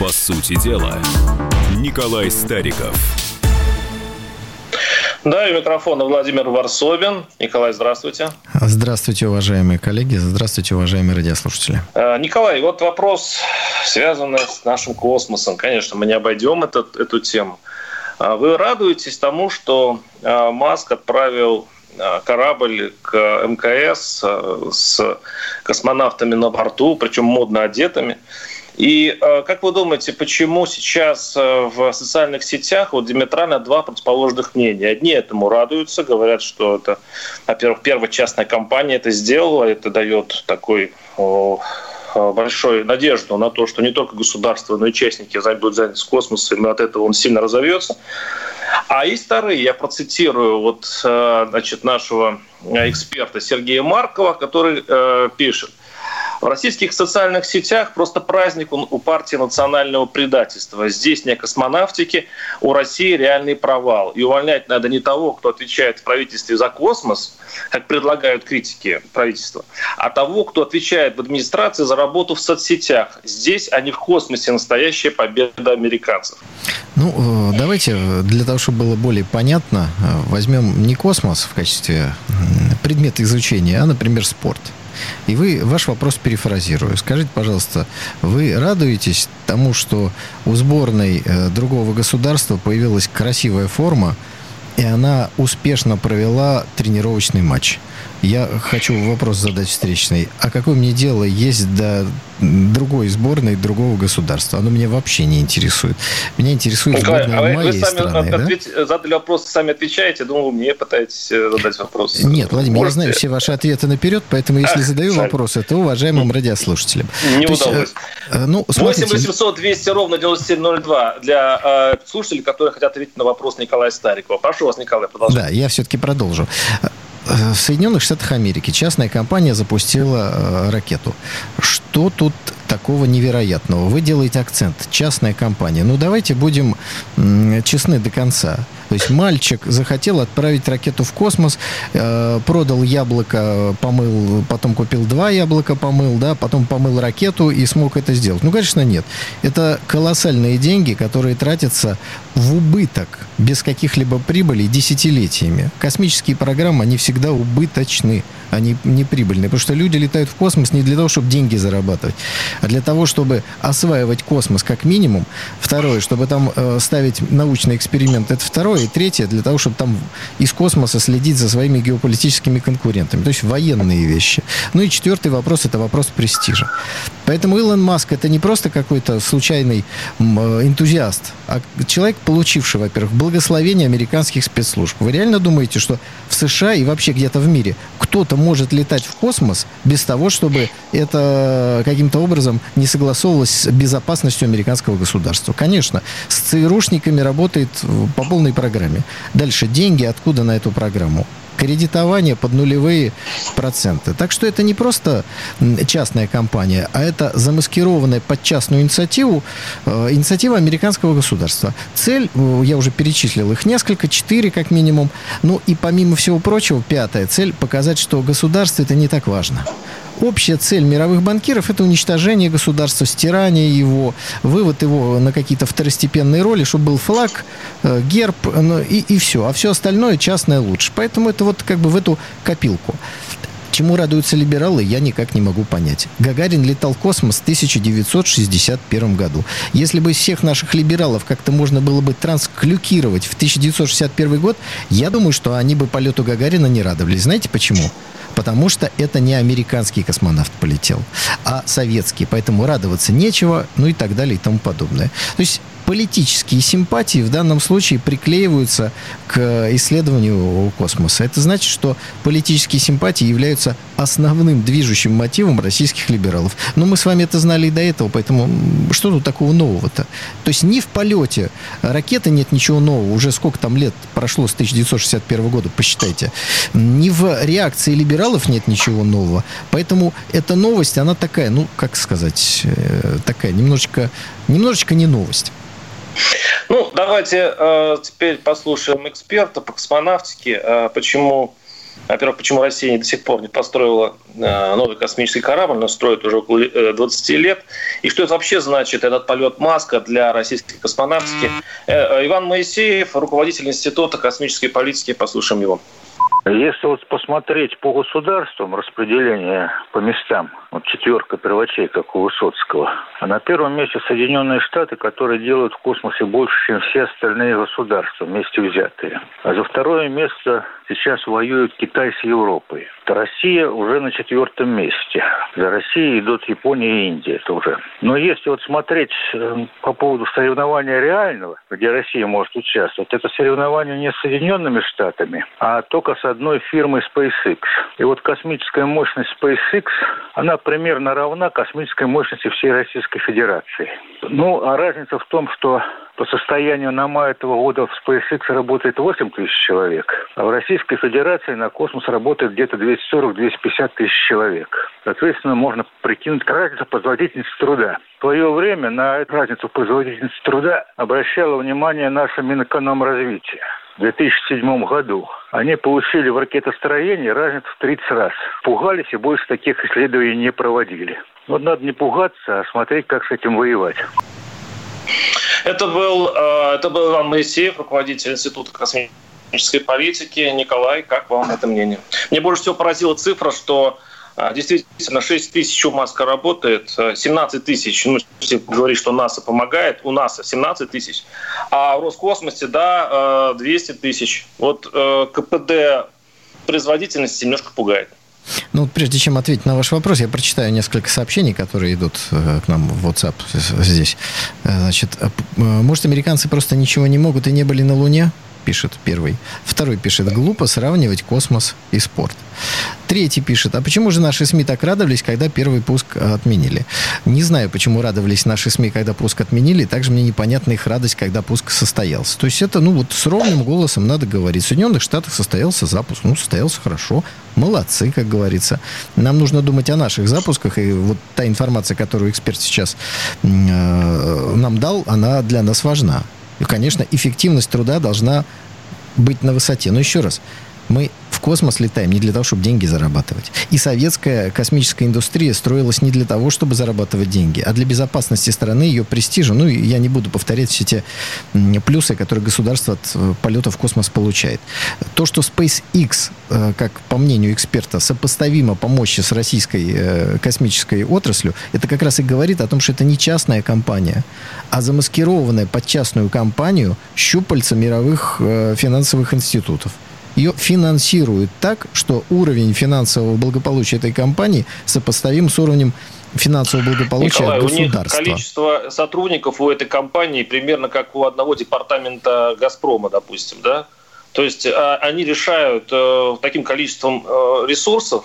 По сути дела, Николай Стариков. Да, и микрофона Владимир Варсобин. Николай, здравствуйте. Здравствуйте, уважаемые коллеги. Здравствуйте, уважаемые радиослушатели. Э, Николай, вот вопрос, связанный с нашим космосом. Конечно, мы не обойдем этот, эту тему. А вы радуетесь тому, что э, Маск отправил э, корабль к МКС с космонавтами на борту, причем модно одетыми. И э, как вы думаете, почему сейчас э, в социальных сетях вот диаметрально два противоположных мнения? Одни этому радуются, говорят, что это, во-первых, первая частная компания это сделала, это дает такой большой надежду на то, что не только государство, но и частники будут заняты космосом, и от этого он сильно разовьется. А есть вторые, я процитирую вот, э, значит, нашего эксперта Сергея Маркова, который пишет. В российских социальных сетях просто праздник у партии национального предательства. Здесь не космонавтики, у России реальный провал. И увольнять надо не того, кто отвечает в правительстве за космос, как предлагают критики правительства, а того, кто отвечает в администрации за работу в соцсетях. Здесь, а не в космосе, настоящая победа американцев. Ну, э, давайте для того, чтобы было более понятно, э, возьмем не космос в качестве предмета изучения, а, например, спорт – и вы, ваш вопрос перефразирую. Скажите, пожалуйста, вы радуетесь тому, что у сборной э, другого государства появилась красивая форма, и она успешно провела тренировочный матч? Я хочу вопрос задать встречный. А какое мне дело есть до другой сборной другого государства? Оно меня вообще не интересует. Меня интересует Николай, сборная а моей вы сами страны. Да? задали вопрос, сами отвечаете. Думаю, мне пытаетесь э, задать вопрос. Нет, Владимир, Можете? я знаю все ваши ответы наперед, поэтому если а, задаю жаль. вопросы, то уважаемым радиослушателям. Не то удалось. Есть, э, ну, смотрите... 8 800 200 ровно 9702 для э, слушателей, которые хотят ответить на вопрос Николая Старикова. Прошу вас, Николай, продолжайте. Да, я все-таки продолжу. В Соединенных Штатах Америки частная компания запустила э, ракету. Что тут такого невероятного? Вы делаете акцент. Частная компания. Ну, давайте будем честны до конца. То есть мальчик захотел отправить ракету в космос, э, продал яблоко, помыл, потом купил два яблока, помыл, да, потом помыл ракету и смог это сделать. Ну, конечно, нет. Это колоссальные деньги, которые тратятся в убыток, без каких-либо прибылей десятилетиями. Космические программы, они всегда убыточны, они не прибыльные, потому что люди летают в космос не для того, чтобы деньги зарабатывать, для того, чтобы осваивать космос как минимум. Второе, чтобы там э, ставить научный эксперимент, это второе и третье, для того, чтобы там из космоса следить за своими геополитическими конкурентами. То есть военные вещи. Ну и четвертый вопрос – это вопрос престижа. Поэтому Илон Маск – это не просто какой-то случайный э, энтузиаст, а человек, получивший, во-первых, благословение американских спецслужб. Вы реально думаете, что в США и вообще где-то в мире кто-то может летать в космос без того, чтобы это каким-то образом не согласовывалось с безопасностью американского государства? Конечно, с ЦРУшниками работает по полной программе программе. Дальше, деньги откуда на эту программу? кредитование под нулевые проценты. Так что это не просто частная компания, а это замаскированная под частную инициативу, э, инициатива американского государства. Цель, э, я уже перечислил их несколько, четыре как минимум. Ну и помимо всего прочего, пятая цель – показать, что государство это не так важно. Общая цель мировых банкиров – это уничтожение государства, стирание его, вывод его на какие-то второстепенные роли, чтобы был флаг, э, герб ну, и, и все. А все остальное частное лучше. Поэтому это вот как бы в эту копилку. Чему радуются либералы, я никак не могу понять. Гагарин летал в космос в 1961 году. Если бы всех наших либералов как-то можно было бы трансклюкировать в 1961 год, я думаю, что они бы полету Гагарина не радовались. Знаете почему? Потому что это не американский космонавт полетел, а советский. Поэтому радоваться нечего, ну и так далее и тому подобное. То есть политические симпатии в данном случае приклеиваются к исследованию космоса. Это значит, что политические симпатии являются основным движущим мотивом российских либералов. Но мы с вами это знали и до этого, поэтому что тут такого нового-то? То есть ни в полете ракеты нет ничего нового. Уже сколько там лет прошло с 1961 года, посчитайте. Ни в реакции либералов нет ничего нового. Поэтому эта новость, она такая, ну, как сказать, э, такая немножечко, немножечко не новость. Ну, давайте э, теперь послушаем эксперта по космонавтике, э, почему во-первых, почему Россия до сих пор не построила э, новый космический корабль, но строит уже около 20 э, лет. И что это вообще значит, этот полет Маска для российской космонавтики? Э, Иван Моисеев, руководитель Института космической политики. Послушаем его. Если вот посмотреть по государствам распределение по местам, вот четверка первачей, как у Высоцкого, а на первом месте Соединенные Штаты, которые делают в космосе больше, чем все остальные государства вместе взятые. А за второе место сейчас воюют Китай с Европой. Россия уже на четвертом месте. За Россией идут Япония и Индия это уже. Но если вот смотреть э, по поводу соревнования реального, где Россия может участвовать, это соревнование не с Соединенными Штатами, а только с одной фирмой SpaceX. И вот космическая мощность SpaceX, она примерно равна космической мощности всей Российской Федерации. Ну, а разница в том, что по состоянию на май этого года в SpaceX работает 8 тысяч человек, а в Российской Федерации на космос работает где-то 240-250 тысяч человек. Соответственно, можно прикинуть разницу производительности труда. В свое время на эту разницу производительности труда обращало внимание наше Минэкономразвитие в 2007 году. Они получили в ракетостроении разницу в 30 раз. Пугались и больше таких исследований не проводили. Вот надо не пугаться, а смотреть, как с этим воевать. Это был, э, это был Иван Моисеев, руководитель Института космической политики. Николай, как вам это мнение? Мне больше всего поразила цифра, что э, Действительно, 6 тысяч у Маска работает, 17 э, тысяч, ну, если говорить, что НАСА помогает, у НАСА 17 тысяч, а в Роскосмосе, да, 200 тысяч. Вот КПД производительности немножко пугает. Ну, прежде чем ответить на ваш вопрос, я прочитаю несколько сообщений, которые идут э, к нам в WhatsApp здесь. Э, значит, э, может, американцы просто ничего не могут и не были на Луне? Пишет первый. Второй пишет, глупо сравнивать космос и спорт. Третий пишет, а почему же наши СМИ так радовались, когда первый пуск отменили? Не знаю, почему радовались наши СМИ, когда пуск отменили, также мне непонятна их радость, когда пуск состоялся. То есть это, ну вот с ровным голосом надо говорить. В Соединенных Штатах состоялся запуск, ну состоялся хорошо, молодцы, как говорится. Нам нужно думать о наших запусках, и вот та информация, которую эксперт сейчас э, нам дал, она для нас важна. Конечно, эффективность труда должна быть на высоте. Но еще раз, мы космос летаем не для того, чтобы деньги зарабатывать. И советская космическая индустрия строилась не для того, чтобы зарабатывать деньги, а для безопасности страны, ее престижа. Ну, я не буду повторять все те плюсы, которые государство от э, полета в космос получает. То, что SpaceX, э, как по мнению эксперта, сопоставимо по мощи с российской э, космической отраслью, это как раз и говорит о том, что это не частная компания, а замаскированная под частную компанию щупальца мировых финансовых институтов ее финансируют так, что уровень финансового благополучия этой компании сопоставим с уровнем финансового благополучия Николай, государства. У них количество сотрудников у этой компании примерно как у одного департамента «Газпрома», допустим, да? То есть а, они решают э, таким количеством э, ресурсов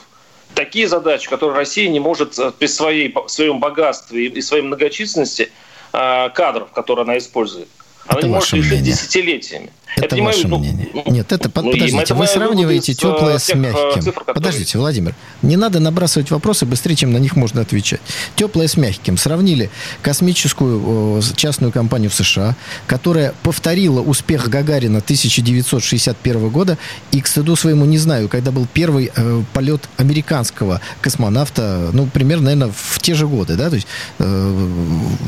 такие задачи, которые Россия не может э, при своей, своем богатстве и своей многочисленности кадров, которые она использует. Она это не может решать десятилетиями. Это, это ваше мое, мнение. Ну, Нет, это, ну, подождите, это вы сравниваете из, теплое с мягким. Цифр, которые... Подождите, Владимир, не надо набрасывать вопросы быстрее, чем на них можно отвечать. Теплое с мягким. Сравнили космическую частную компанию в США, которая повторила успех Гагарина 1961 года, и, к стыду своему, не знаю, когда был первый э, полет американского космонавта, ну, примерно, наверное, в те же годы, да, то есть, э,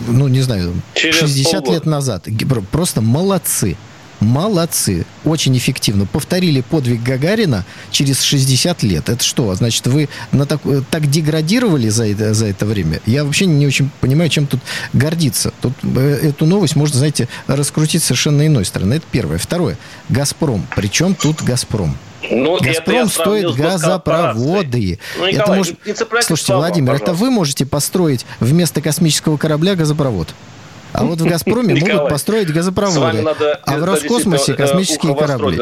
ну, не знаю, Через 60 полгода. лет назад. Просто молодцы. Молодцы, очень эффективно. Повторили подвиг Гагарина через 60 лет. Это что? Значит, вы на так, так деградировали за это, за это время? Я вообще не очень понимаю, чем тут гордиться. Тут э, эту новость можно, знаете, раскрутить совершенно иной стороны. Это первое. Второе. «Газпром». Причем тут «Газпром»? Ну, «Газпром» стоит газопроводы. Ну, Николай, это может... Слушайте, Владимир, пожалуйста. это вы можете построить вместо космического корабля газопровод? А вот в «Газпроме» могут построить газопроводы, а в Роскосмосе космические корабли.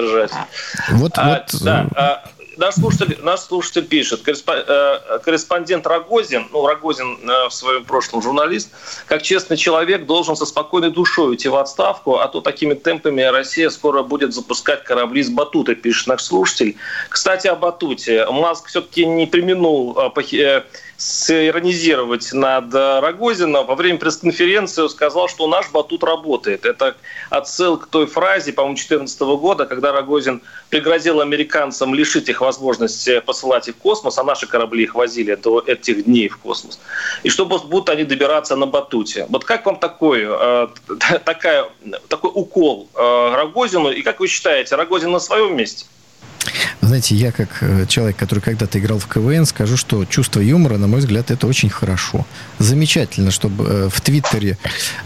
Вот, а, вот... Да, а, наш слушатель, наш слушатель пишет, э, корреспондент Рогозин, ну, Рогозин э, в своем прошлом журналист, как честный человек должен со спокойной душой уйти в отставку, а то такими темпами Россия скоро будет запускать корабли с батута, пишет наш слушатель. Кстати, о батуте. Маск все-таки не применул э, сиронизировать над Рогозином, во время пресс-конференции сказал, что наш батут работает. Это отсылка к той фразе, по-моему, 2014 года, когда Рогозин пригрозил американцам лишить их возможности посылать их в космос, а наши корабли их возили до этих дней в космос. И что будут они добираться на батуте. Вот как вам такой, э, такая, такой укол э, Рогозину? И как вы считаете, Рогозин на своем месте? Знаете, я как э, человек, который когда-то играл в КВН, скажу, что чувство юмора, на мой взгляд, это очень хорошо. Замечательно, чтобы э, в Твиттере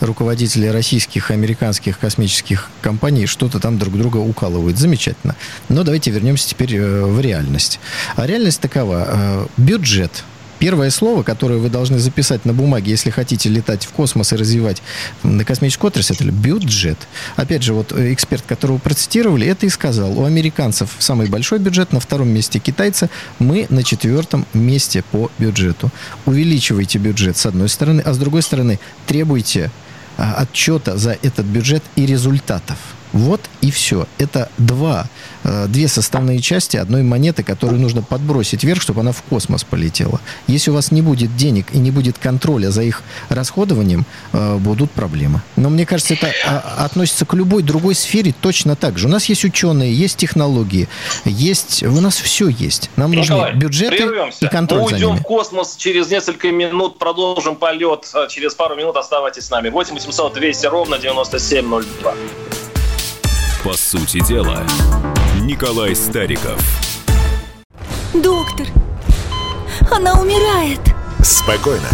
руководители российских и американских космических компаний что-то там друг друга укалывают. Замечательно. Но давайте вернемся теперь э, в реальность. А реальность такова. Бюджет Первое слово, которое вы должны записать на бумаге, если хотите летать в космос и развивать на космическую отрасль, это бюджет. Опять же, вот э, эксперт, которого процитировали, это и сказал. У американцев самый большой бюджет, на втором месте китайцы, мы на четвертом месте по бюджету. Увеличивайте бюджет с одной стороны, а с другой стороны требуйте а, отчета за этот бюджет и результатов. Вот и все. Это два, э, две составные части одной монеты, которую нужно подбросить вверх, чтобы она в космос полетела. Если у вас не будет денег и не будет контроля за их расходованием, э, будут проблемы. Но мне кажется, это а, относится к любой другой сфере точно так же. У нас есть ученые, есть технологии, есть, у нас все есть. Нам Николай, нужны бюджеты прервемся. и контроль Мы уйдем в космос через несколько минут, продолжим полет. Через пару минут оставайтесь с нами. 8 800 200 ровно 9702. По сути дела, Николай Стариков. Доктор, она умирает. Спокойно.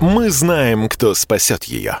Мы знаем, кто спасет ее.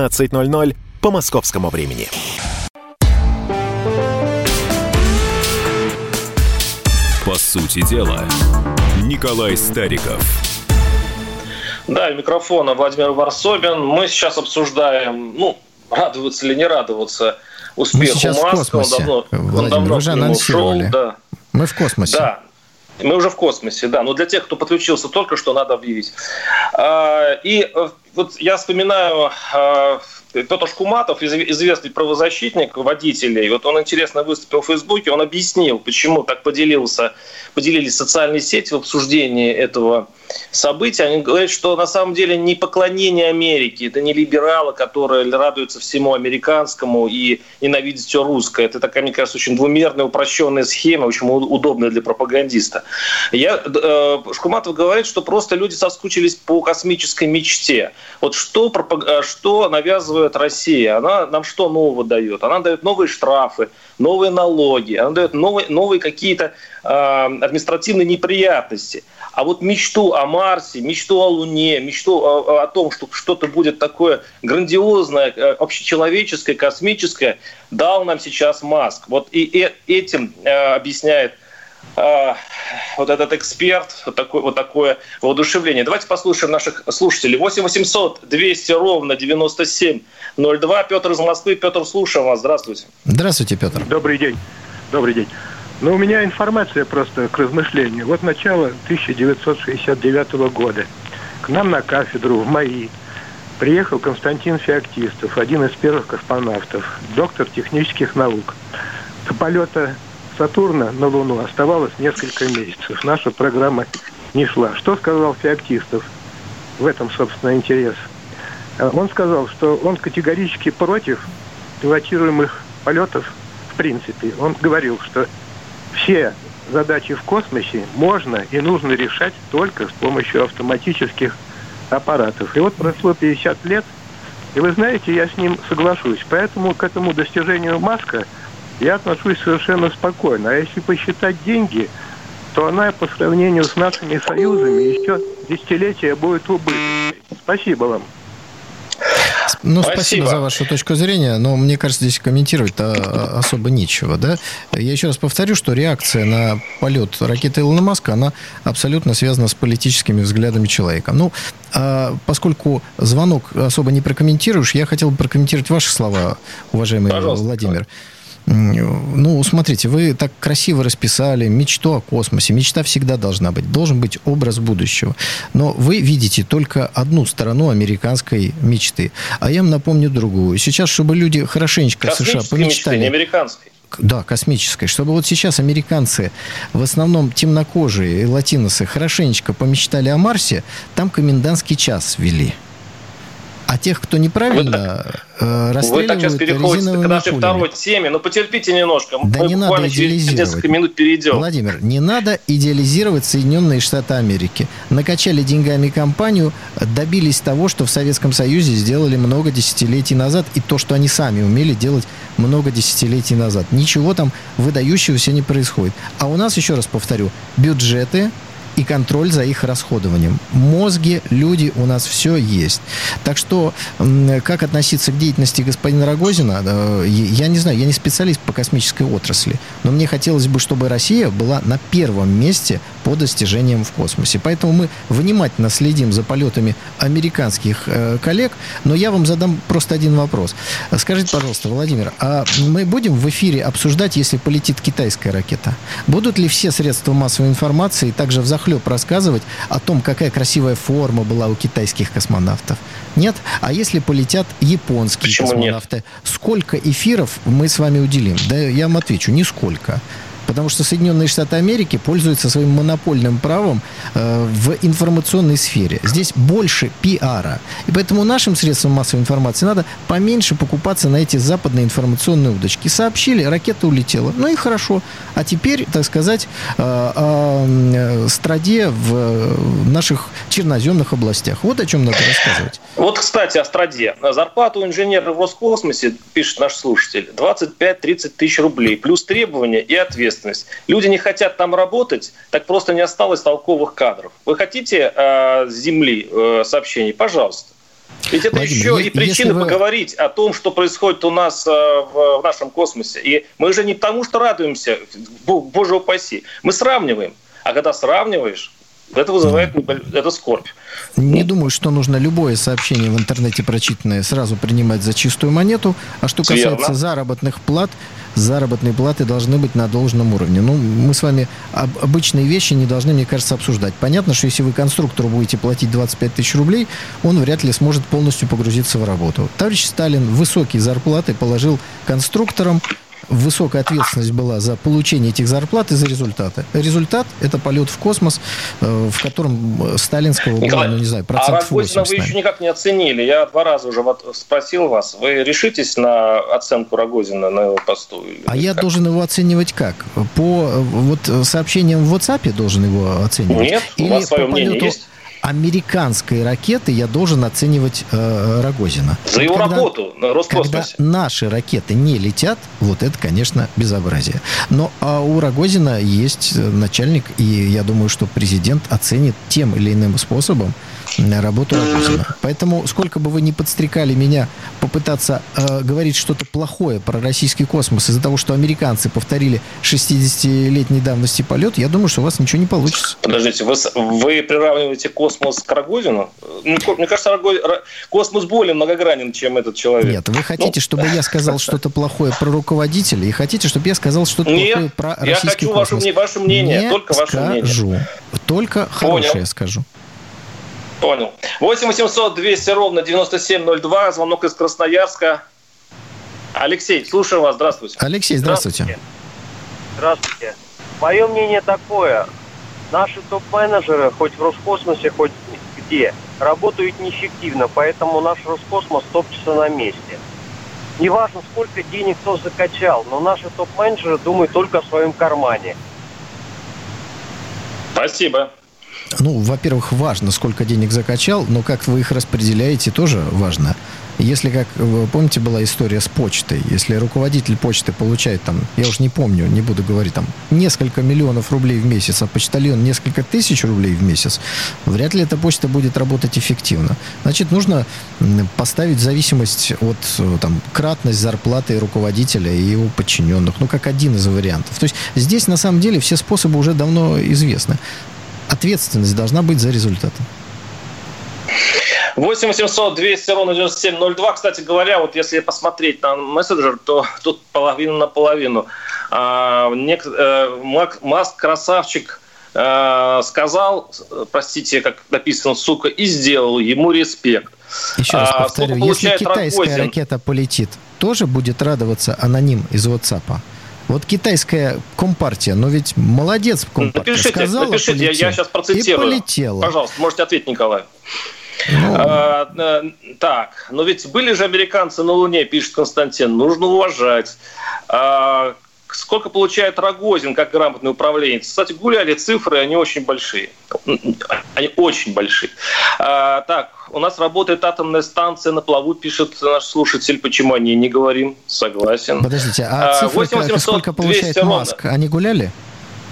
17.00 по московскому времени. По сути дела, Николай Стариков. Да, у микрофона Владимир Варсобин. Мы сейчас обсуждаем, ну, радоваться или не радоваться успеху Мы сейчас Маска. В космосе. Он давно, Владимир, он давно уже анонсировали. Ушел, да. Мы в космосе. Да. Мы уже в космосе, да. Но для тех, кто подключился только что, надо объявить. А, и э, вот я вспоминаю а, Петр Шкуматов, известный правозащитник водителей, вот он интересно выступил в Фейсбуке, он объяснил, почему так поделился, поделились социальные сети в обсуждении этого события. Они говорят, что на самом деле не поклонение Америке, это не либералы, которые радуются всему американскому и ненавидят все русское. Это такая, мне кажется, очень двумерная, упрощенная схема, очень удобная для пропагандиста. Я, э, Шкуматов говорит, что просто люди соскучились по космической мечте. Вот что, э, что навязывает Россия? Она нам что нового дает? Она дает новые штрафы, новые налоги, она дает новые, новые какие-то э, административные неприятности. А вот мечту о Марсе, мечту о Луне, мечту о, о том, что что-то будет такое грандиозное, э, общечеловеческое, космическое, дал нам сейчас Маск. Вот и, и этим э, объясняет э, вот этот эксперт, вот такое, вот такое воодушевление. Давайте послушаем наших слушателей. 8 800 200 ровно 9702. Петр из Москвы. Петр, слушаем вас. Здравствуйте. Здравствуйте, Петр. Добрый день. Добрый день. Ну, у меня информация просто к размышлению. Вот начало 1969 года. К нам на кафедру в МАИ приехал Константин Феоктистов, один из первых космонавтов, доктор технических наук. До полета Сатурна на Луну оставалось несколько месяцев. Наша программа не шла. Что сказал Феоктистов? В этом, собственно, интерес. Э, он сказал, что он категорически против пилотируемых полетов в принципе. Он говорил, что все задачи в космосе можно и нужно решать только с помощью автоматических аппаратов. И вот прошло 50 лет, и вы знаете, я с ним соглашусь. Поэтому к этому достижению Маска я отношусь совершенно спокойно. А если посчитать деньги, то она по сравнению с нашими союзами еще десятилетия будет убыточной. Спасибо вам. Ну, спасибо. спасибо за вашу точку зрения, но мне кажется, здесь комментировать особо нечего, да? Я еще раз повторю, что реакция на полет ракеты Илона Маска, она абсолютно связана с политическими взглядами человека. Ну, а поскольку звонок особо не прокомментируешь, я хотел бы прокомментировать ваши слова, уважаемый Пожалуйста. Владимир. Ну, смотрите, вы так красиво расписали мечту о космосе. Мечта всегда должна быть. Должен быть образ будущего. Но вы видите только одну сторону американской мечты. А я вам напомню другую. Сейчас, чтобы люди хорошенечко США помечтали... Мечты, не американской. Да, космической. Чтобы вот сейчас американцы, в основном темнокожие и латиносы, хорошенечко помечтали о Марсе, там комендантский час ввели. А тех, кто неправильно э, расстреливают Вы так сейчас переходите к нашей пулями. второй теме. Ну, потерпите немножко. Да Мы не надо идеализировать. несколько минут перейдем. Владимир, не надо идеализировать Соединенные Штаты Америки. Накачали деньгами компанию, добились того, что в Советском Союзе сделали много десятилетий назад, и то, что они сами умели делать много десятилетий назад. Ничего там выдающегося не происходит. А у нас, еще раз повторю, бюджеты и контроль за их расходованием. Мозги, люди, у нас все есть. Так что, как относиться к деятельности господина Рогозина, я не знаю, я не специалист по космической отрасли, но мне хотелось бы, чтобы Россия была на первом месте по достижениям в космосе. Поэтому мы внимательно следим за полетами американских э, коллег, но я вам задам просто один вопрос. Скажите, пожалуйста, Владимир, а мы будем в эфире обсуждать, если полетит китайская ракета? Будут ли все средства массовой информации также в захвате взахлеб рассказывать о том, какая красивая форма была у китайских космонавтов. Нет? А если полетят японские Почему космонавты, нет? сколько эфиров мы с вами уделим? Да я вам отвечу, нисколько. Потому что Соединенные Штаты Америки пользуются своим монопольным правом э, в информационной сфере. Здесь больше пиара. И поэтому нашим средствам массовой информации надо поменьше покупаться на эти западные информационные удочки. Сообщили, ракета улетела. Ну и хорошо. А теперь, так сказать, э, о э, страде в наших черноземных областях. Вот о чем надо рассказывать. Вот, кстати, о страде. Зарплата у инженера в Роскосмосе, пишет наш слушатель, 25-30 тысяч рублей. Плюс требования и ответственность ответственность. Люди не хотят там работать, так просто не осталось толковых кадров. Вы хотите э, с земли э, сообщений? Пожалуйста. Ведь это Владимир, еще и причина вы... поговорить о том, что происходит у нас э, в, в нашем космосе. И мы же не потому, что радуемся, боже упаси. Мы сравниваем. А когда сравниваешь, это вызывает это скорбь. Не думаю, что нужно любое сообщение в интернете прочитанное сразу принимать за чистую монету. А что касается Верно. заработных плат, заработные платы должны быть на должном уровне. Ну, мы с вами обычные вещи не должны, мне кажется, обсуждать. Понятно, что если вы конструктору будете платить 25 тысяч рублей, он вряд ли сможет полностью погрузиться в работу. Товарищ Сталин высокие зарплаты положил конструкторам, высокая ответственность была за получение этих зарплат и за результаты. Результат – это полет в космос, э, в котором сталинского было, ну, не знаю, процентов а 80. вы еще никак не оценили. Я два раза уже спросил вас. Вы решитесь на оценку Рогозина на его посту? А я как? должен его оценивать как? По вот сообщениям в WhatsApp должен его оценивать? Нет, Или у вас свое мнение полету... есть? Американской ракеты я должен оценивать э, Рогозина. За его когда, работу на Роскосмосе. Когда наши ракеты не летят, вот это, конечно, безобразие. Но а у Рогозина есть э, начальник, и я думаю, что президент оценит тем или иным способом работу Рогозина. Поэтому, сколько бы вы ни подстрекали меня попытаться э, говорить что-то плохое про российский космос из-за того, что американцы повторили 60-летней давности полет, я думаю, что у вас ничего не получится. Подождите, вы, вы приравниваете космос к Рогозину? Ну, мне кажется, космос более многогранен, чем этот человек. Нет, вы хотите, ну... чтобы я сказал что-то плохое про руководителя, и хотите, чтобы я сказал что-то Нет, плохое про российский космос? я хочу ваше, мнение, не только ваше скажу. мнение. Только хорошее скажу. Понял. 8 800 200 ровно 9702. Звонок из Красноярска. Алексей, слушаю вас. Здравствуйте. Алексей, здравствуйте. Здравствуйте. Мое мнение такое. Наши топ-менеджеры, хоть в Роскосмосе, хоть где, работают неэффективно, поэтому наш Роскосмос топчется на месте. Неважно, сколько денег кто закачал, но наши топ-менеджеры думают только о своем кармане. Спасибо. Ну, во-первых, важно, сколько денег закачал, но как вы их распределяете, тоже важно. Если, как вы помните, была история с почтой, если руководитель почты получает там, я уже не помню, не буду говорить, там, несколько миллионов рублей в месяц, а почтальон несколько тысяч рублей в месяц, вряд ли эта почта будет работать эффективно. Значит, нужно поставить зависимость от там, кратность зарплаты руководителя и его подчиненных, ну, как один из вариантов. То есть здесь, на самом деле, все способы уже давно известны. Ответственность должна быть за результаты. 8 800 200 ровно 9702. Кстати говоря, вот если посмотреть на мессенджер, то тут половина на половину. А, нек, э, Маск красавчик э, сказал, простите, как написано, сука, и сделал ему респект. Еще раз а, повторю, если китайская Рогозин? ракета полетит, тоже будет радоваться аноним из WhatsApp? Вот китайская компартия, но ведь молодец компартия. Напишите, сказала, напишите полетел, я, я сейчас процитирую. И полетела. Пожалуйста, можете ответить, Николай. Ну... А, а, так, но ведь были же американцы на Луне, пишет Константин, нужно уважать. А, сколько получает Рогозин как грамотный управленец? Кстати, гуляли цифры, они очень большие. Они очень большие. А, так, у нас работает атомная станция на плаву, пишет наш слушатель. Почему о ней не говорим? Согласен. Подождите, а цифры 8 сколько получает Маск? Они гуляли?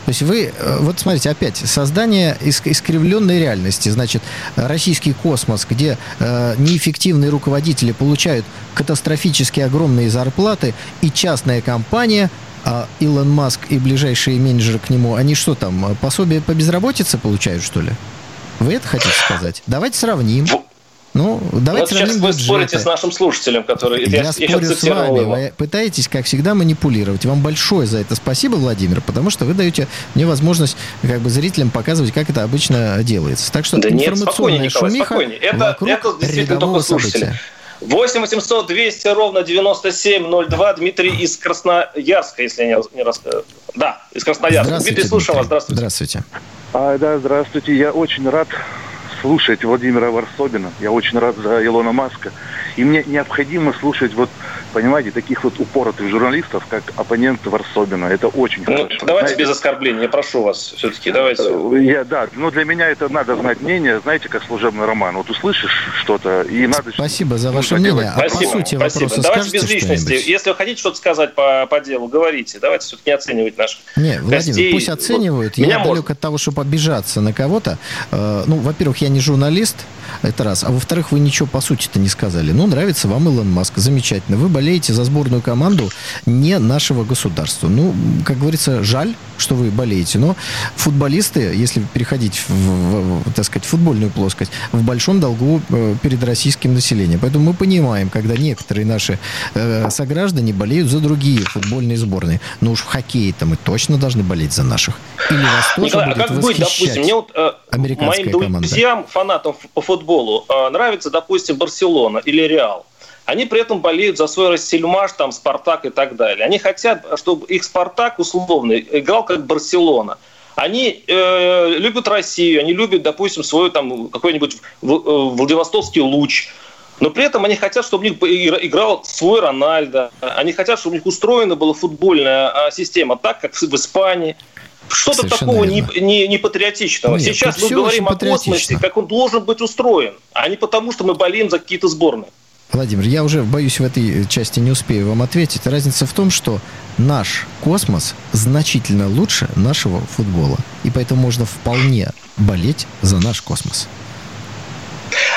То есть вы, э, вот смотрите, опять, создание искривленной реальности, значит, российский космос, где э, неэффективные руководители получают катастрофически огромные зарплаты, и частная компания а Илон Маск и ближайшие менеджеры к нему, они что там, пособие по безработице получают, что ли? Вы это хотите сказать? Давайте сравним. Ну, давайте вот сейчас вы бюджеты. спорите с нашим слушателем, который... Я, я спорю с вами. Его. Вы пытаетесь, как всегда, манипулировать. Вам большое за это спасибо, Владимир, потому что вы даете мне возможность как бы зрителям показывать, как это обычно делается. Так что да информационная нет, спокойнее, шумиха Николай, спокойнее. Это, это действительно только слушатели. События. 8 800 200 ровно 9702. Дмитрий из Красноярска, если я не раз... Да, из Красноярска. Дмитрий, слушаю вас. Здравствуйте. Здравствуйте. А, да, здравствуйте. Я очень рад слушать Владимира Варсобина. Я очень рад за Илона Маска. И мне необходимо слушать, вот, понимаете, таких вот упоротых журналистов, как оппонент Варсобина. Это очень ну, хорошо. Давайте знаете, без оскорбления, я прошу вас все-таки, давайте. Э, я, да, но для меня это надо знать мнение, знаете, как служебный роман. Вот услышишь что-то, и надо... Спасибо за ваше мнение. А спасибо, по сути спасибо. Давайте без личности. Если вы хотите что-то сказать по, по делу, говорите. Давайте все-таки не оценивать наших Не, Владимир, гостей. пусть оценивают. Я Меня далек может. от того, чтобы обижаться на кого-то. Э, ну, во-первых, я не журналист, это раз. А во-вторых, вы ничего по сути-то не сказали. Ну, нравится вам Илон Маск, замечательно. Вы болеете за сборную команду не нашего государства. Ну, как говорится, жаль, что вы болеете, но футболисты, если переходить в, в, в так сказать, футбольную плоскость, в большом долгу э, перед российским населением. Поэтому мы понимаем, когда некоторые наши э, сограждане болеют за другие футбольные сборные. Но уж в хоккее-то мы точно должны болеть за наших. Или вас тоже Николай, будет а как быть, допустим, мне вот, э, моим друзьям, фанатам по футболу э, нравится, допустим, Барселона или Реал. Они при этом болеют за свой Рассельмаш, там, Спартак и так далее. Они хотят, чтобы их Спартак условный играл как Барселона. Они э, любят Россию, они любят, допустим, свой там какой-нибудь э, Владивостокский луч. Но при этом они хотят, чтобы у них играл свой Рональдо. Они хотят, чтобы у них устроена была футбольная а, система так, как в Испании. Что-то такого не, не, не патриотичного. Нет, Сейчас мы говорим о космосе, как он должен быть устроен, а не потому, что мы болеем за какие-то сборные. Владимир, я уже боюсь в этой части не успею вам ответить. Разница в том, что наш космос значительно лучше нашего футбола. И поэтому можно вполне болеть за наш космос.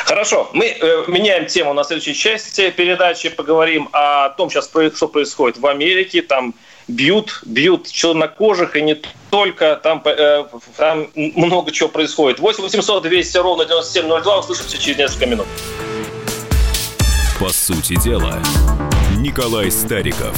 Хорошо, мы э, меняем тему на следующей части передачи, поговорим о том, сейчас, что происходит в Америке. Там бьют, бьют чернокожих, и не только, там, э, там много чего происходит. 8 800 200 ровно 9702, услышимся через несколько минут. По сути дела, Николай Стариков.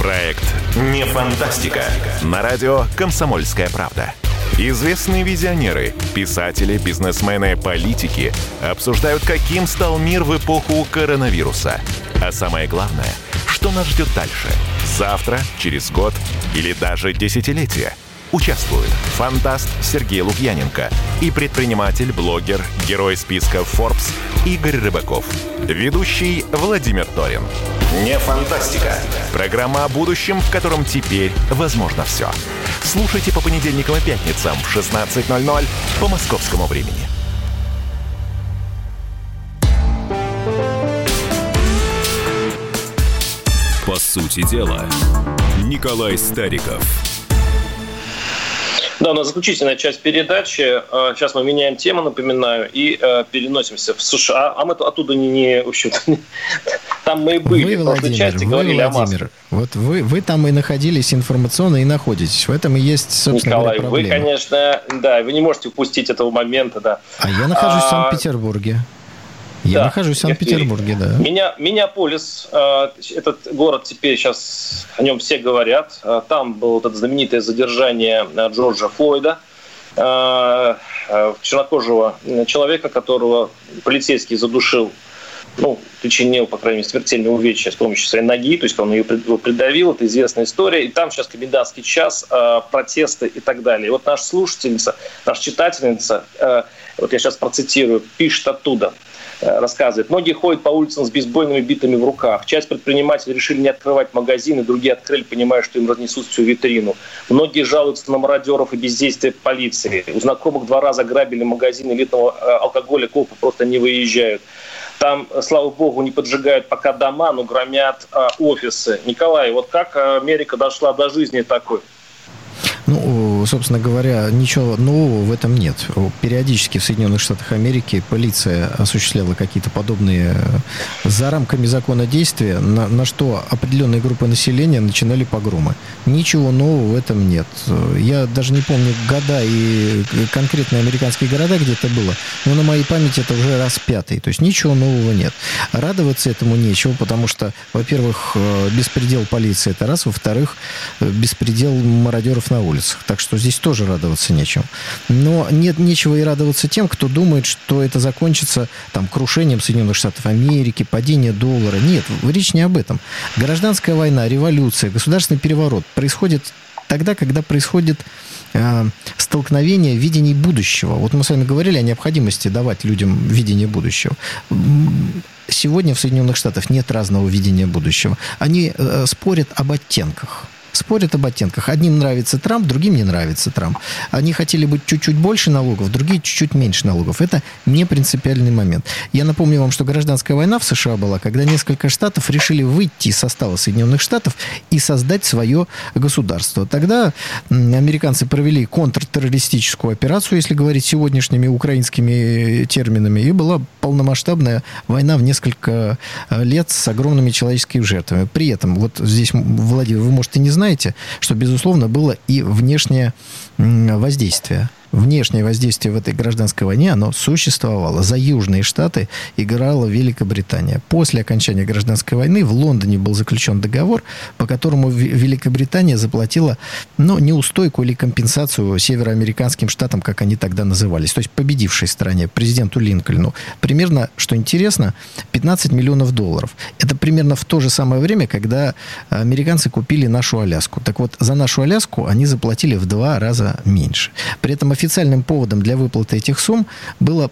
Проект «Не фантастика» на радио «Комсомольская правда». Известные визионеры, писатели, бизнесмены, политики обсуждают, каким стал мир в эпоху коронавируса. А самое главное, что нас ждет дальше? Завтра, через год или даже десятилетие – Участвуют фантаст Сергей Лукьяненко и предприниматель, блогер, герой списка Forbes Игорь Рыбаков. Ведущий Владимир Торин. Не фантастика. Программа о будущем, в котором теперь возможно все. Слушайте по понедельникам и пятницам в 16.00 по московскому времени. Сути дела. Николай Стариков. Да, у нас заключительная часть передачи. Сейчас мы меняем тему, напоминаю, и переносимся в США. А мы оттуда не, не в общем там мы и были вы, в прошлой части, вы, говорили Владимир, о. Вот вы, вы там и находились информационно и находитесь. В этом и есть, собственно Николай, говоря, вы, проблема. конечно, да, вы не можете упустить этого момента, да. А я нахожусь в А, Санкт-Петербурге. Я да, нахожусь в Санкт-Петербурге, да. Меня, Миннеаполис, э, этот город теперь сейчас, о нем все говорят. Э, Там было это знаменитое задержание э, Джорджа Флойда, э, чернокожего человека, которого полицейский задушил, ну, причинил, по крайней мере, смертельное увечье с помощью своей ноги, то есть он ее придавил, это известная история. И там сейчас комендантский час, э, протесты и так далее. И вот наша слушательница, наша читательница, вот я сейчас процитирую, пишет оттуда – рассказывает. Многие ходят по улицам с бейсбольными битами в руках. Часть предпринимателей решили не открывать магазины, другие открыли, понимая, что им разнесут всю витрину. Многие жалуются на мародеров и бездействие полиции. У знакомых два раза грабили магазин элитного э, алкоголя, копы просто не выезжают. Там, э, слава богу, не поджигают пока дома, но громят э, офисы. Николай, вот как э, Америка дошла до жизни такой? Ну, собственно говоря, ничего нового в этом нет. Периодически в Соединенных Штатах Америки полиция осуществляла какие-то подобные э, за рамками закона действия, на, на что определенные группы населения начинали погромы. Ничего нового в этом нет. Я даже не помню года и конкретные американские города, где это было, но на моей памяти это уже раз пятый. То есть ничего нового нет. Радоваться этому нечего, потому что, во-первых, э, беспредел полиции это раз, во-вторых, э, беспредел мародеров на улицах. Так что здесь тоже радоваться нечем. Но нет нечего и радоваться тем, кто думает, что это закончится там крушением Соединенных Штатов Америки, падение доллара. Нет, речь не об этом. Гражданская война, революция, государственный переворот происходит тогда, когда происходит э, столкновение видений будущего. Вот мы с вами говорили о необходимости давать людям видение будущего. Сегодня в Соединенных Штатах нет разного видения будущего. Они э, спорят об оттенках. Спорят об оттенках. Одним нравится Трамп, другим не нравится Трамп. Они хотели быть чуть-чуть больше налогов, другие чуть-чуть меньше налогов. Это не принципиальный момент. Я напомню вам, что гражданская война в США была, когда несколько штатов решили выйти из состава Соединенных Штатов и создать свое государство. Тогда американцы провели контртеррористическую операцию, если говорить сегодняшними украинскими терминами, и была полномасштабная война в несколько э, лет с огромными человеческими жертвами. При этом, вот здесь, Владимир, вы, может, и не знаете, что, безусловно, было и внешнее воздействие. Внешнее воздействие в этой гражданской войне, оно существовало. За Южные Штаты играла Великобритания. После окончания гражданской войны в Лондоне был заключен договор, по которому Великобритания заплатила, ну, неустойку или компенсацию североамериканским штатам, как они тогда назывались, то есть победившей стране, президенту Линкольну. Примерно, что интересно, 15 миллионов долларов. Это примерно в то же самое время, когда американцы купили нашу Аляску. Так вот, за нашу Аляску они заплатили в два раза меньше. При этом официальным поводом для выплаты этих сумм было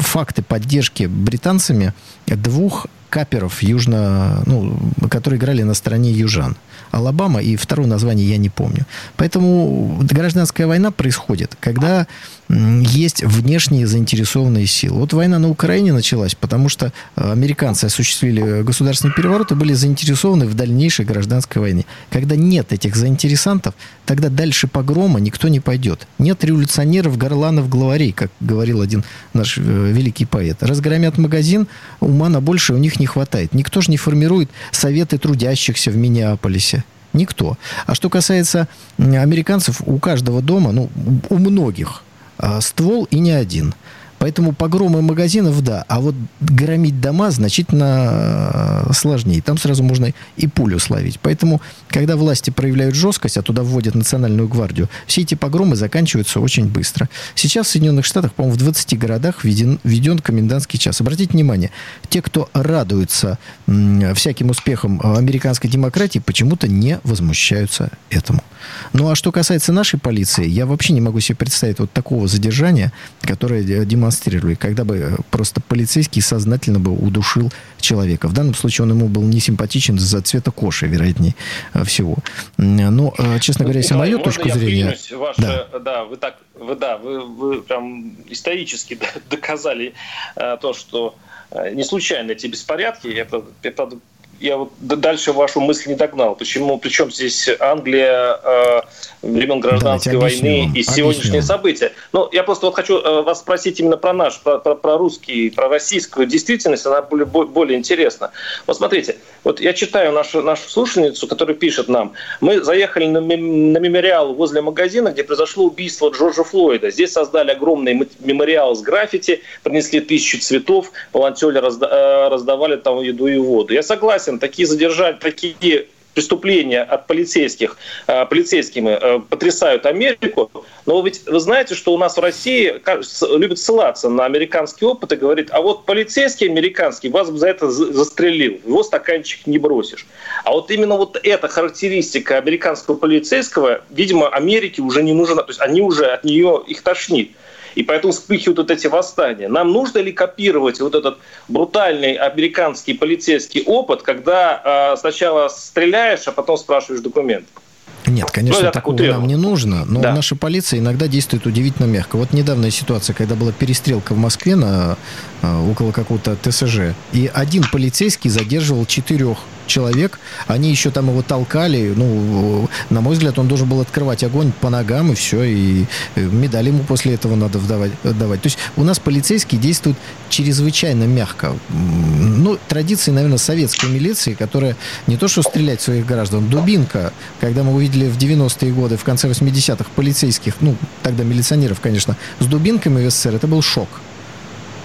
факты поддержки британцами двух каперов южно, ну, которые играли на стороне южан. Алабама и второе название я не помню. Поэтому гражданская война происходит, когда есть внешние заинтересованные силы. Вот война на Украине началась, потому что э, американцы осуществили государственный переворот и были заинтересованы в дальнейшей гражданской войне. Когда нет этих заинтересантов, тогда дальше погрома никто не пойдет. Нет революционеров, горланов, главарей, как говорил один наш э, великий поэт. Разгромят магазин, ума на больше у них не хватает. Никто же не формирует советы трудящихся в Миннеаполисе. Никто. А что касается американцев, у каждого дома, ну, у многих, ствол и не один. Поэтому погромы магазинов, да, а вот громить дома значительно э, сложнее. Там сразу можно и пулю словить. Поэтому, когда власти проявляют жесткость, а туда вводят национальную гвардию, все эти погромы заканчиваются очень быстро. Сейчас в Соединенных Штатах, по-моему, в 20 городах введен, введен комендантский час. Обратите внимание, те, кто радуется всяким успехам э, американской демократии, почему-то не возмущаются этому. Ну, а что касается нашей полиции, я вообще не могу себе представить вот такого задержания, которое э, демонстрировали, когда бы э, просто полицейский сознательно бы удушил человека. В данном случае он ему был не симпатичен за цвета коши, вероятнее э, всего. Но, э, честно говоря, если мою точку я зрения... ваше- да. вы так, вы, да, вы, вы прям исторически доказали то, что не случайно эти беспорядки. Это, это я вот дальше вашу мысль не догнал. Почему? Причем здесь Англия э, времен гражданской войны вам, и сегодняшние события. Ну, я просто вот хочу э, вас спросить именно про наш, про, про, про русский, про российскую действительность, она более, более интересна. Вот смотрите, вот я читаю нашу, нашу слушательницу, которая пишет нам, мы заехали на, на мемориал возле магазина, где произошло убийство Джорджа Флойда. Здесь создали огромный мемориал с граффити, принесли тысячу цветов, волонтеры разда, э, раздавали там еду и воду. Я согласен, такие задержать, такие преступления от полицейских, э, полицейскими э, потрясают Америку, но ведь вы знаете, что у нас в России любят ссылаться на американский опыт и говорит, а вот полицейский американский вас за это застрелил, его стаканчик не бросишь. А вот именно вот эта характеристика американского полицейского, видимо, Америке уже не нужна, то есть они уже от нее их тошнит. И поэтому вспыхивают вот эти восстания. Нам нужно ли копировать вот этот брутальный американский полицейский опыт, когда э, сначала стреляешь, а потом спрашиваешь документы? Нет, конечно, ну, такого нам не нужно, но да. наша полиция иногда действует удивительно мягко. Вот недавняя ситуация, когда была перестрелка в Москве на, около какого-то ТСЖ, и один полицейский задерживал четырех человек, они еще там его толкали, ну, на мой взгляд, он должен был открывать огонь по ногам, и все, и медали ему после этого надо вдавать, давать. То есть у нас полицейские действуют чрезвычайно мягко. Ну, традиции, наверное, советской милиции, которая не то что стрелять своих граждан, дубинка, когда мы увидели в 90-е годы, в конце 80-х полицейских, ну, тогда милиционеров, конечно, с дубинками в СССР, это был шок.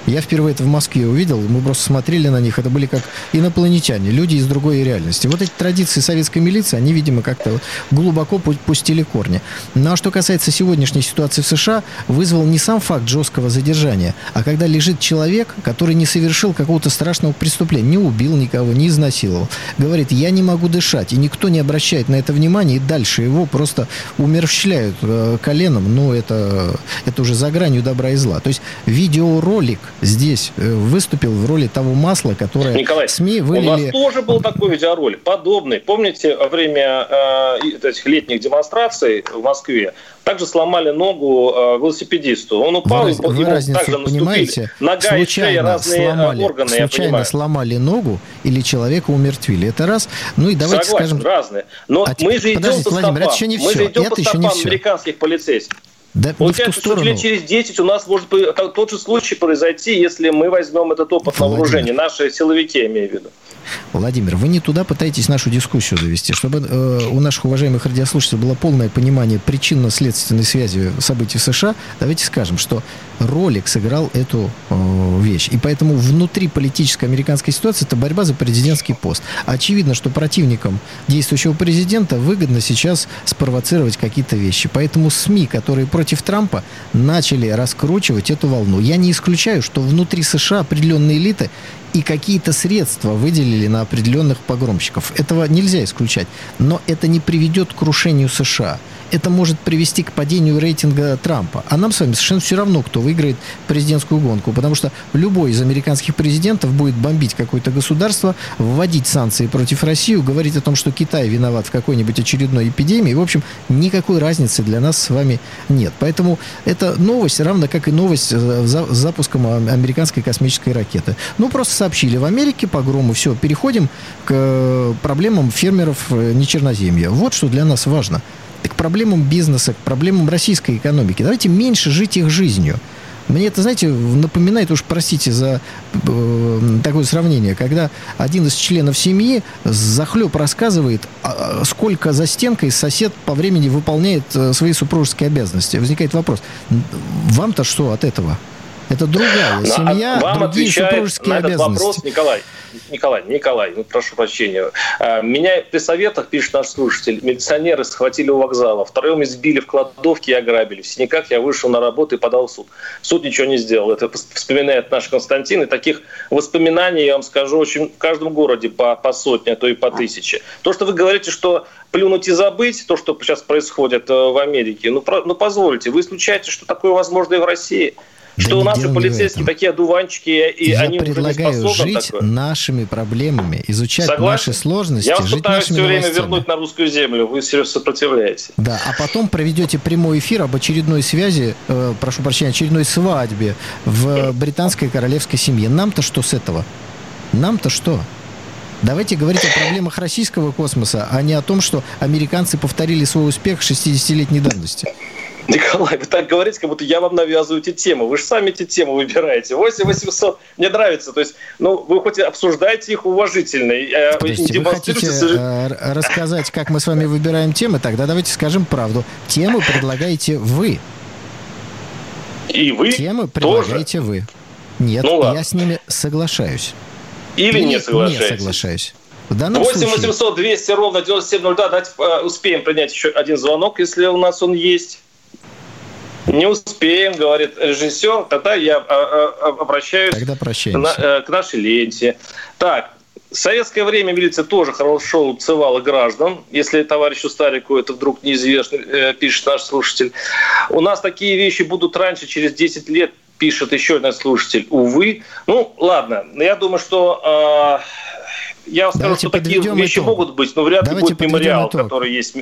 Я впервые это в Москве увидел, мы просто смотрели на них, это были как инопланетяне, люди из другой реальности. Вот эти традиции советской милиции, они, видимо, как-то глубоко пустили корни. Ну а что касается сегодняшней ситуации в США, вызвал не сам факт жесткого задержания, а когда лежит человек, который не совершил какого-то страшного преступления, не убил никого, не изнасиловал. Говорит, я не могу дышать, и никто не обращает на это внимания, и дальше его просто умерщвляют э, коленом, ну это, это уже за гранью добра и зла. То есть видеоролик здесь э, выступил в роли того масла, которое Николай, СМИ вылили... у нас тоже был такой видеоролик, подобный. Помните, во время э, этих летних демонстраций в Москве также сломали ногу э, велосипедисту. Он упал, вы, вы ему разницу также понимаете? Нога случайно и шея, разные э, сломали, органы, Случайно сломали ногу или человека умертвили. Это раз. Ну и давайте Согласен, скажем... разные. Но а мы же идем по стопам. Это еще не мы все. же идем это по стопам американских полицейских. Да Получается, что лет через 10 у нас может тот же случай произойти, если мы возьмем этот опыт Владимир. на вооружение. Наши силовики, я имею в виду. Владимир, вы не туда пытаетесь нашу дискуссию завести, чтобы э, у наших уважаемых радиослушателей было полное понимание причинно-следственной связи событий в США. Давайте скажем, что ролик сыграл эту э, вещь. И поэтому внутри политической американской ситуации это борьба за президентский пост. Очевидно, что противникам действующего президента выгодно сейчас спровоцировать какие-то вещи. Поэтому СМИ, которые против Трампа, начали раскручивать эту волну. Я не исключаю, что внутри США определенные элиты и какие-то средства выделили на определенных погромщиков. Этого нельзя исключать. Но это не приведет к крушению США это может привести к падению рейтинга Трампа. А нам с вами совершенно все равно, кто выиграет президентскую гонку, потому что любой из американских президентов будет бомбить какое-то государство, вводить санкции против России, говорить о том, что Китай виноват в какой-нибудь очередной эпидемии. В общем, никакой разницы для нас с вами нет. Поэтому эта новость, равно как и новость с запуском американской космической ракеты. Ну, просто сообщили в Америке погромы, все, переходим к э, проблемам фермеров э, нечерноземья. Вот что для нас важно к проблемам бизнеса, к проблемам российской экономики. Давайте меньше жить их жизнью. Мне это, знаете, напоминает, уж простите за э, такое сравнение, когда один из членов семьи захлеб рассказывает, а, сколько за стенкой сосед по времени выполняет э, свои супружеские обязанности. Возникает вопрос, вам-то что от этого? Это другая семья, вам другие супружеские на этот обязанности. вопрос, Николай, Николай, Николай, ну, прошу прощения. А, меня при советах, пишет наш слушатель, милиционеры схватили у вокзала, втроем избили в кладовке и ограбили. В синяках я вышел на работу и подал в суд. Суд ничего не сделал. Это вспоминает наш Константин. И таких воспоминаний, я вам скажу, очень в каждом городе по, по сотне, а то и по тысяче. То, что вы говорите, что плюнуть и забыть, то, что сейчас происходит э, в Америке, ну, про, ну позвольте, вы исключаете, что такое возможно и в России – что да у нас полицейские такие одуванчики, и Я они предлагаю уже не жить такое. нашими проблемами, изучать Согласен? наши сложности, Я жить пытаюсь нашими все время новостями. вернуть на русскую землю, вы серьезно сопротивляетесь. Да, а потом проведете прямой эфир об очередной связи, э, прошу прощения, очередной свадьбе в британской королевской семье. Нам-то что с этого? Нам-то что? Давайте говорить о проблемах российского космоса, а не о том, что американцы повторили свой успех 60-летней давности. Николай, вы так говорите, как будто я вам навязываю эти темы. Вы же сами эти темы выбираете. 8 800 мне нравится. То есть, ну, вы хоть обсуждаете их уважительно. Э, Подождите, вы хотите э, рассказать, как мы с вами выбираем темы? Тогда давайте скажем правду. Темы предлагаете вы. И вы Темы предлагаете тоже? вы. Нет, ну, я с ними соглашаюсь. Или не соглашаетесь? Не соглашаюсь. В 8 800 200 ровно 9702. Давайте э, успеем принять еще один звонок, если у нас он есть. Не успеем, говорит режиссер. Тогда я а, а, а, обращаюсь Тогда к, к нашей ленте. Так, в советское время милиция тоже хорошо уцевала граждан, если товарищу Старику это вдруг неизвестно, э, пишет наш слушатель. У нас такие вещи будут раньше, через 10 лет, пишет еще один слушатель. Увы. Ну, ладно. Я думаю, что я скажу, Давайте что такие вещи итог. могут быть, но вряд ли будет мемориал, итог. который есть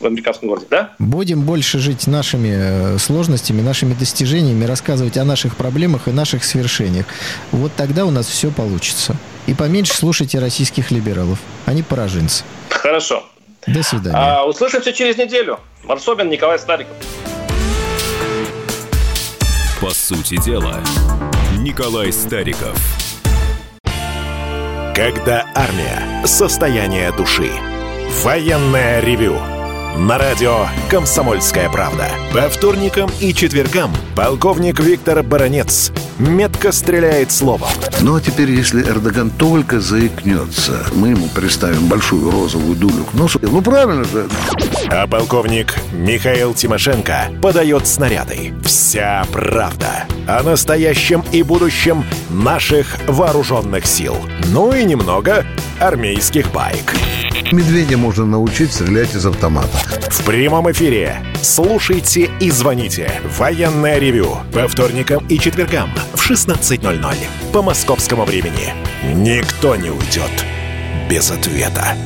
в американском городе, да? Будем больше жить нашими э, сложностями, нашими достижениями, рассказывать о наших проблемах и наших свершениях. Вот тогда у нас все получится. И поменьше слушайте российских либералов. Они пораженцы. Хорошо. До свидания. А, услышимся через неделю. Марсобин, Николай Стариков. По сути дела, Николай Стариков. Когда армия. Состояние души. Военное ревю на радио «Комсомольская правда». По вторникам и четвергам полковник Виктор Баранец метко стреляет словом. Ну а теперь, если Эрдоган только заикнется, мы ему представим большую розовую дулю к носу. Ну правильно же. А полковник Михаил Тимошенко подает снаряды. Вся правда о настоящем и будущем наших вооруженных сил. Ну и немного армейских байк. Медведя можно научить стрелять из автомата. В прямом эфире. Слушайте и звоните. Военное ревю. По вторникам и четвергам в 16.00. По московскому времени. Никто не уйдет без ответа.